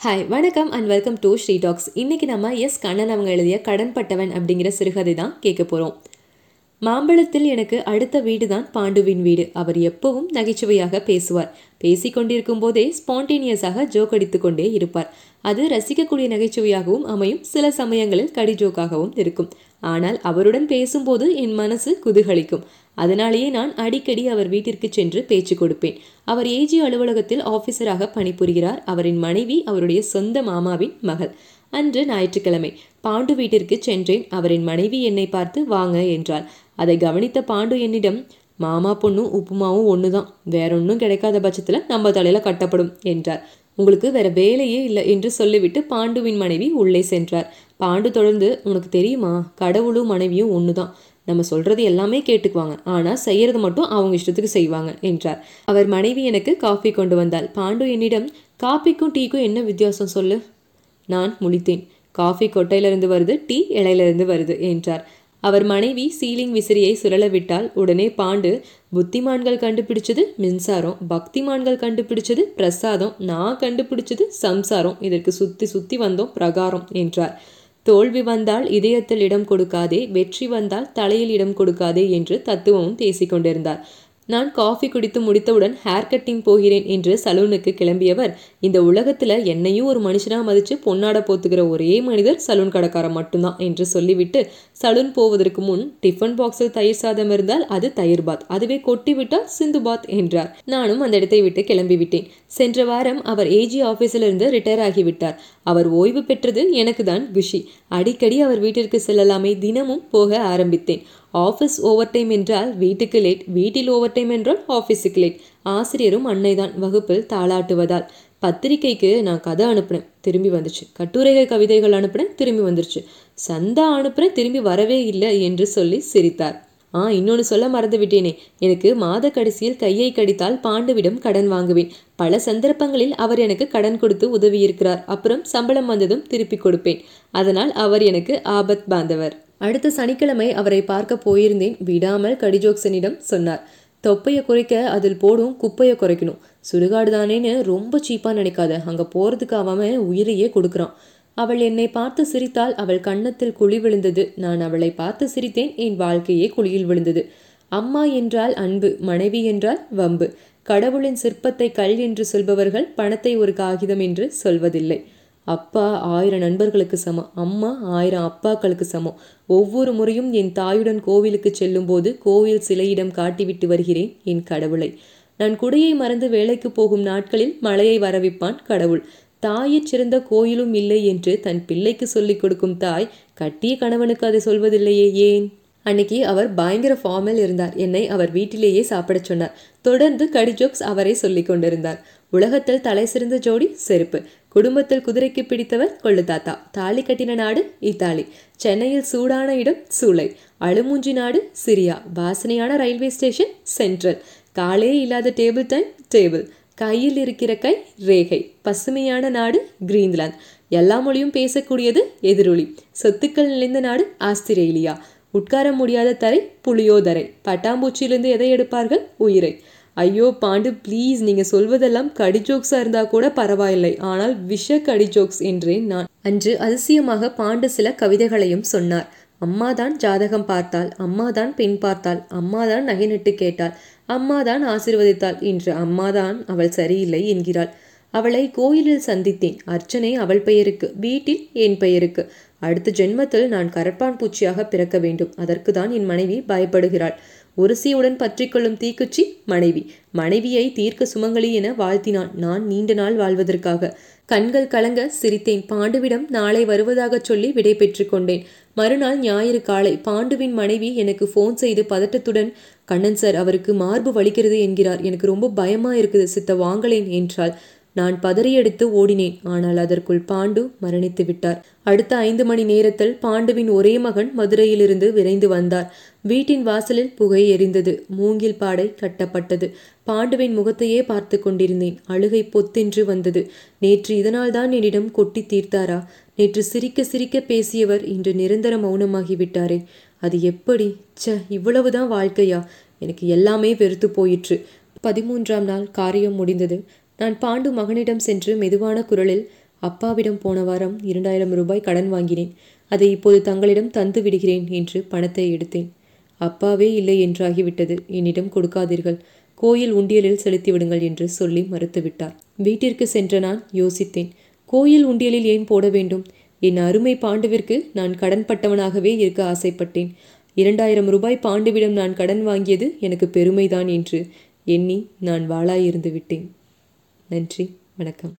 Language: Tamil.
ஹாய் வணக்கம் and welcome to Sri talks இன்றைக்கி நம்ம எஸ் கண்ணன் அவங்க எழுதிய கடன்பட்டவன் அப்படிங்கிற சிறுகதை தான் கேட்க போகிறோம் மாம்பழத்தில் எனக்கு அடுத்த வீடு தான் பாண்டுவின் வீடு. அவர் எப்பவும் நகைச்சுவையாக பேசுவார். பேசி கொண்டிருக்கும் போதே ஸ்பான்டேனியஸாக ஜோக் அடித்து கொண்டே இருப்பார். அது ரசிக்கக்கூடிய நகைச்சுவையாகவும் அமையும். சில சமயங்களில் கடி ஜோக்காகவும் இருக்கும். ஆனால் அவருடன் பேசும்போது என் மனசு குதூகலிக்கும். அதனாலேயே நான் அடிக்கடி அவர் வீட்டிற்கு சென்று பேச்சு கொடுப்பேன். அவர் ஏஜி அலுவலகத்தில் ஆபீசராக பணிபுரிகிறார். அவரின் மனைவி அவருடைய சொந்த மாமாவின் மகள். அன்று ஞாயிற்றுக்கிழமை. பாண்டு வீட்டிற்கு சென்றேன். அவரின் மனைவி என்னை பார்த்து வாங்க என்றாள். அதை கவனித்த பாண்டு என்னிடம் மாமா பொண்ணும் உப்புமாவும் ஒன்று தான் வேற ஒன்றும் கிடைக்காத பட்சத்தில் நம்ம தலையில் கட்டப்படும் என்றார். உங்களுக்கு வேற வேலையே இல்லை என்று சொல்லிவிட்டு பாண்டுவின் மனைவி உள்ளே சென்றார். பாண்டு தொடர்ந்து உனக்கு தெரியுமா? கடவுளும் மனைவியும் ஒன்று தான் நம்ம சொல்றது எல்லாமே கேட்டுக்குவாங்க. ஆனால் செய்யறது மட்டும் அவங்க இஷ்டத்துக்கு செய்வாங்க என்றார். அவர் மனைவி எனக்கு காஃபி கொண்டு வந்தாள். பாண்டு என்னிடம் காஃபிக்கும் டீக்கும் என்ன வித்தியாசம் சொல்லு? நான் முழித்தேன். காஃபி கொட்டையிலிருந்து வருது டீ இலையிலிருந்து வருது என்றார். அவர் மனைவி சீலிங் விசிறியை சுழல விட்டால் உடனே பாண்டு புத்திமான்கள் கண்டுபிடிச்சது மின்சாரம் பக்திமான்கள் கண்டுபிடிச்சது பிரசாதம் நான் கண்டுபிடிச்சது சம்சாரம் இதற்கு சுத்தி சுத்தி வந்தோம் பிரகாரம் என்றார். தோல்வி வந்தால் இதயத்தில் இடம் கொடுக்காதே வெற்றி வந்தால் தலையில் இடம் கொடுக்காதே என்று தத்துவமும் பேசிக்கொண்டிருந்தார் நான் காஃபி குடித்து முடித்தவுடன் ஹேர் கட்டிங் போகிறேன் என்று சலூனுக்கு கிளம்பியவர் இந்த உலகத்துல என்னையும் ஒரு மனுஷனா மதிச்சு பொன்னாட போத்துக்கிற ஒரே மனிதர் சலூன் கடைக்காரன் மட்டும்தான் என்று சொல்லிவிட்டு சலூன் போவதற்கு முன் டிஃபன் பாக்ஸில் தயிர் சாதம் இருந்தால் அது தயிர் பாத் அதுவே கொட்டி விட்டால் சிந்து பாத் என்றார். நானும் அந்த இடத்தை விட்டு கிளம்பிவிட்டேன். சென்ற வாரம் அவர் ஏஜி ஆஃபீஸிலிருந்து ரிட்டையர் ஆகிவிட்டார். அவர் ஓய்வு பெற்றது எனக்கு தான் குஷி. அடிக்கடி அவர் வீட்டிற்கு செல்லலாமே தினமும் போக ஆரம்பித்தேன். ஆஃபீஸ் ஓவர் டைம் என்றால் வீட்டுக்கு லேட். வீட்டில் ஓவர் டைம் என்றால் ஆஃபீஸுக்கு லேட். ஆசிரியரும் அன்னைதான் வகுப்பில் தாளாட்டுவதால் பத்திரிக்கைக்கு நான் கதை அனுப்புனேன். திரும்பி வந்துச்சு. கட்டுரைகள் கவிதைகள் அனுப்புனேன். திரும்பி வந்துருச்சு. சந்தா அனுப்புனேன். திரும்பி வரவே இல்லை என்று சொல்லி சிரித்தார். ஆ இன்னொன்று சொல்ல மறந்து விட்டேனே எனக்கு மாத கடைசியில் கையை கடித்தால் பாண்டுவிடம் கடன் வாங்குவேன். பல சந்தர்ப்பங்களில் அவர் எனக்கு கடன் கொடுத்து உதவியிருக்கிறார். அப்புறம் சம்பளம் வந்ததும் திருப்பி கொடுப்பேன். அதனால் அவர் எனக்கு ஆபத் பாந்தவர். அடுத்த சனிக்கிழமை அவரை பார்க்க போயிருந்தேன். விடாமல் கடிஜோக்சனிடம் சொன்னார். தொப்பையை குறைக்க அதில் போடும் குப்பையை குறைக்கணும். சுடுகாடு தானேன்னு ரொம்ப சீப்பாக நினைக்காத. அங்கே போகிறதுக்கு அவன் உயிரையே கொடுக்குறான். அவள் என்னை பார்த்து சிரித்தால் அவள் கன்னத்தில் குழி விழுந்தது. நான் அவளை பார்த்து சிரித்தேன் என் வாழ்க்கையே குழியில் விழுந்தது. அம்மா என்றால் அன்பு மனைவி என்றால் வம்பு. கடவுளின் சிற்பத்தை கல் என்று சொல்பவர்கள் பணத்தை ஒரு காகிதம் என்று சொல்வதில்லை. அப்பா ஆயிரம் நண்பர்களுக்கு சமம் அம்மா ஆயிரம் அப்பாக்களுக்கு சமம். ஒவ்வொரு முறையும் என் தாயுடன் கோவிலுக்கு செல்லும்போது கோவில் சிலையிடம் காட்டிவிட்டு வருகிறேன் என் கடவுளை. நான் குடையை மறந்து வேலைக்கு போகும் நாட்களில் மழையை வரவிப்பான் கடவுள். தாயிற் சிறந்த கோயிலும் இல்லை என்று தன் பிள்ளைக்கு சொல்லிக் கொடுக்கும் தாய் கட்டிய கணவனுக்கு அதை சொல்வதில்லையே ஏன்? அன்னைக்கு அவர் பயங்கர ஃபார்மல் இருந்தார். என்னை அவர் வீட்டிலேயே சாப்பிடச் சொன்னார். தொடர்ந்து கடிஜோக்ஸ் அவரை சொல்லிக் கொண்டிருந்தார். உலகத்தில் தலை சிறந்த ஜோடி செருப்பு. குடும்பத்தில் குதிரைக்கு பிடித்தவர் கொள்ளு தாத்தா. தாலி கட்டின நாடு இத்தாலி. சென்னையில் சூடான இடம் சூளை. அழுமூஞ்சி நாடு சிரியா. வாசனையான ரயில்வே ஸ்டேஷன் சென்ட்ரல். காலே இல்லாத டேபிள் டைம் டேபிள். கையில் இருக்கிற கை ரேகை. பசுமையான நாடு கிரீன்லாந்து. எல்லா மொழியும் பேசக்கூடியது எதிரொலி. சொத்துக்கள் நிறைந்த நாடு ஆஸ்திரேலியா. உட்கார முடியாத தரை புளியோதரை. பட்டாம்பூச்சியிலிருந்து எதை எடுப்பார்கள்? உயிரை. ஐயோ பாண்டு ப்ளீஸ் நீங்க சொல்வதெல்லாம் கடி ஜோக்ஸாக இருந்தா கூட பரவாயில்லை. ஆனால் விஷ கடி ஜோக்ஸ் என்றேன் நான். அன்று அதிசயமாக பாண்டு சில கவிதைகளையும் சொன்னார். அம்மாதான் ஜாதகம் பார்த்தாள் அம்மாதான் பெண் பார்த்தாள் அம்மாதான் நகை நட்டு கேட்டாள் அம்மாதான் ஆசிர்வதித்தாள் இன்று அம்மாதான் அவள் சரியில்லை என்கிறாள். அவளை கோயிலில் சந்தித்தேன். அர்ச்சனை அவள் பெயருக்கு வீட்டில் என் பெயருக்கு. அடுத்த ஜென்மத்தில் நான் கரப்பான் பூச்சியாக பிறக்க வேண்டும். அதற்கு தான் என் மனைவி பயப்படுகிறாள். ஒருசியுடன் பற்றிக்கொள்ளும் தீக்குச்சி மனைவி. மனைவியை தீர்க்க சுமங்கலி என வாழ்த்தினான். நான் நீண்ட நாள் வாழ்வதற்காக. கண்கள் கலங்க சிரித்தேன். பாண்டுவிடம் நாளை வருவதாக சொல்லி விடை பெற்று கொண்டேன். மறுநாள் ஞாயிறு காலை பாண்டுவின் மனைவி எனக்கு ஃபோன் செய்து பதட்டத்துடன் கண்ணன் சார் அவருக்கு மார்பு வலிக்கிறது என்கிறார். எனக்கு ரொம்ப பயமா இருக்குது சித்த வாங்கலேன் என்றாள். நான் பதறியடித்து ஓடினேன். ஆனால் அதற்குள் பாண்டு மரணித்து விட்டார். அடுத்த ஐந்து மணி நேரத்தில் பாண்டுவின் ஒரே மகன் மதுரையிலிருந்து விரைந்து வந்தார். வீட்டின் வாசலில் புகை எரிந்தது. மூங்கில் பாடை கட்டப்பட்டது. பாண்டுவின் முகத்தையே பார்த்து கொண்டிருந்தேன். அழுகை பொத்தென்று வந்தது. நேற்று இதனால்தான் என்னிடம் கொட்டி தீர்த்தாரா? நேற்று சிரிக்க சிரிக்க பேசியவர் இன்று நிரந்தர மௌனமாகிவிட்டாரே. அது எப்படி? ச இவ்வளவுதான் வாழ்க்கையா? எனக்கு எல்லாமே வெறுத்து போயிற்று. பதிமூன்றாம் நாள் காரியம் முடிந்தது. நான் பாண்டு மகனிடம் சென்று மெதுவான குரலில் அப்பாவிடம் போன வாரம் இரண்டாயிரம் ரூபாய் கடன் வாங்கினேன். அதை இப்போது தங்களிடம் தந்து விடுகிறேன் என்று பணத்தை எடுத்தேன். அப்பாவே இல்லை என்றாகிவிட்டது. என்னிடம் கொடுக்காதீர்கள். கோயில் உண்டியலில் செலுத்தி விடுங்கள் என்று சொல்லி மறுத்துவிட்டார் வீட்டிற்கு சென்ற நான் யோசித்தேன். கோயில் உண்டியலில் ஏன் போட வேண்டும்? என் அருமை பாண்டுவிற்கு நான் கடன்பட்டவனாகவே இருக்க ஆசைப்பட்டேன். இரண்டாயிரம் ரூபாய் பாண்டுவிடம் நான் கடன் வாங்கியது எனக்கு பெருமைதான் என்று எண்ணி நான் வாளாயிருந்து விட்டேன். நன்றி வணக்கம்.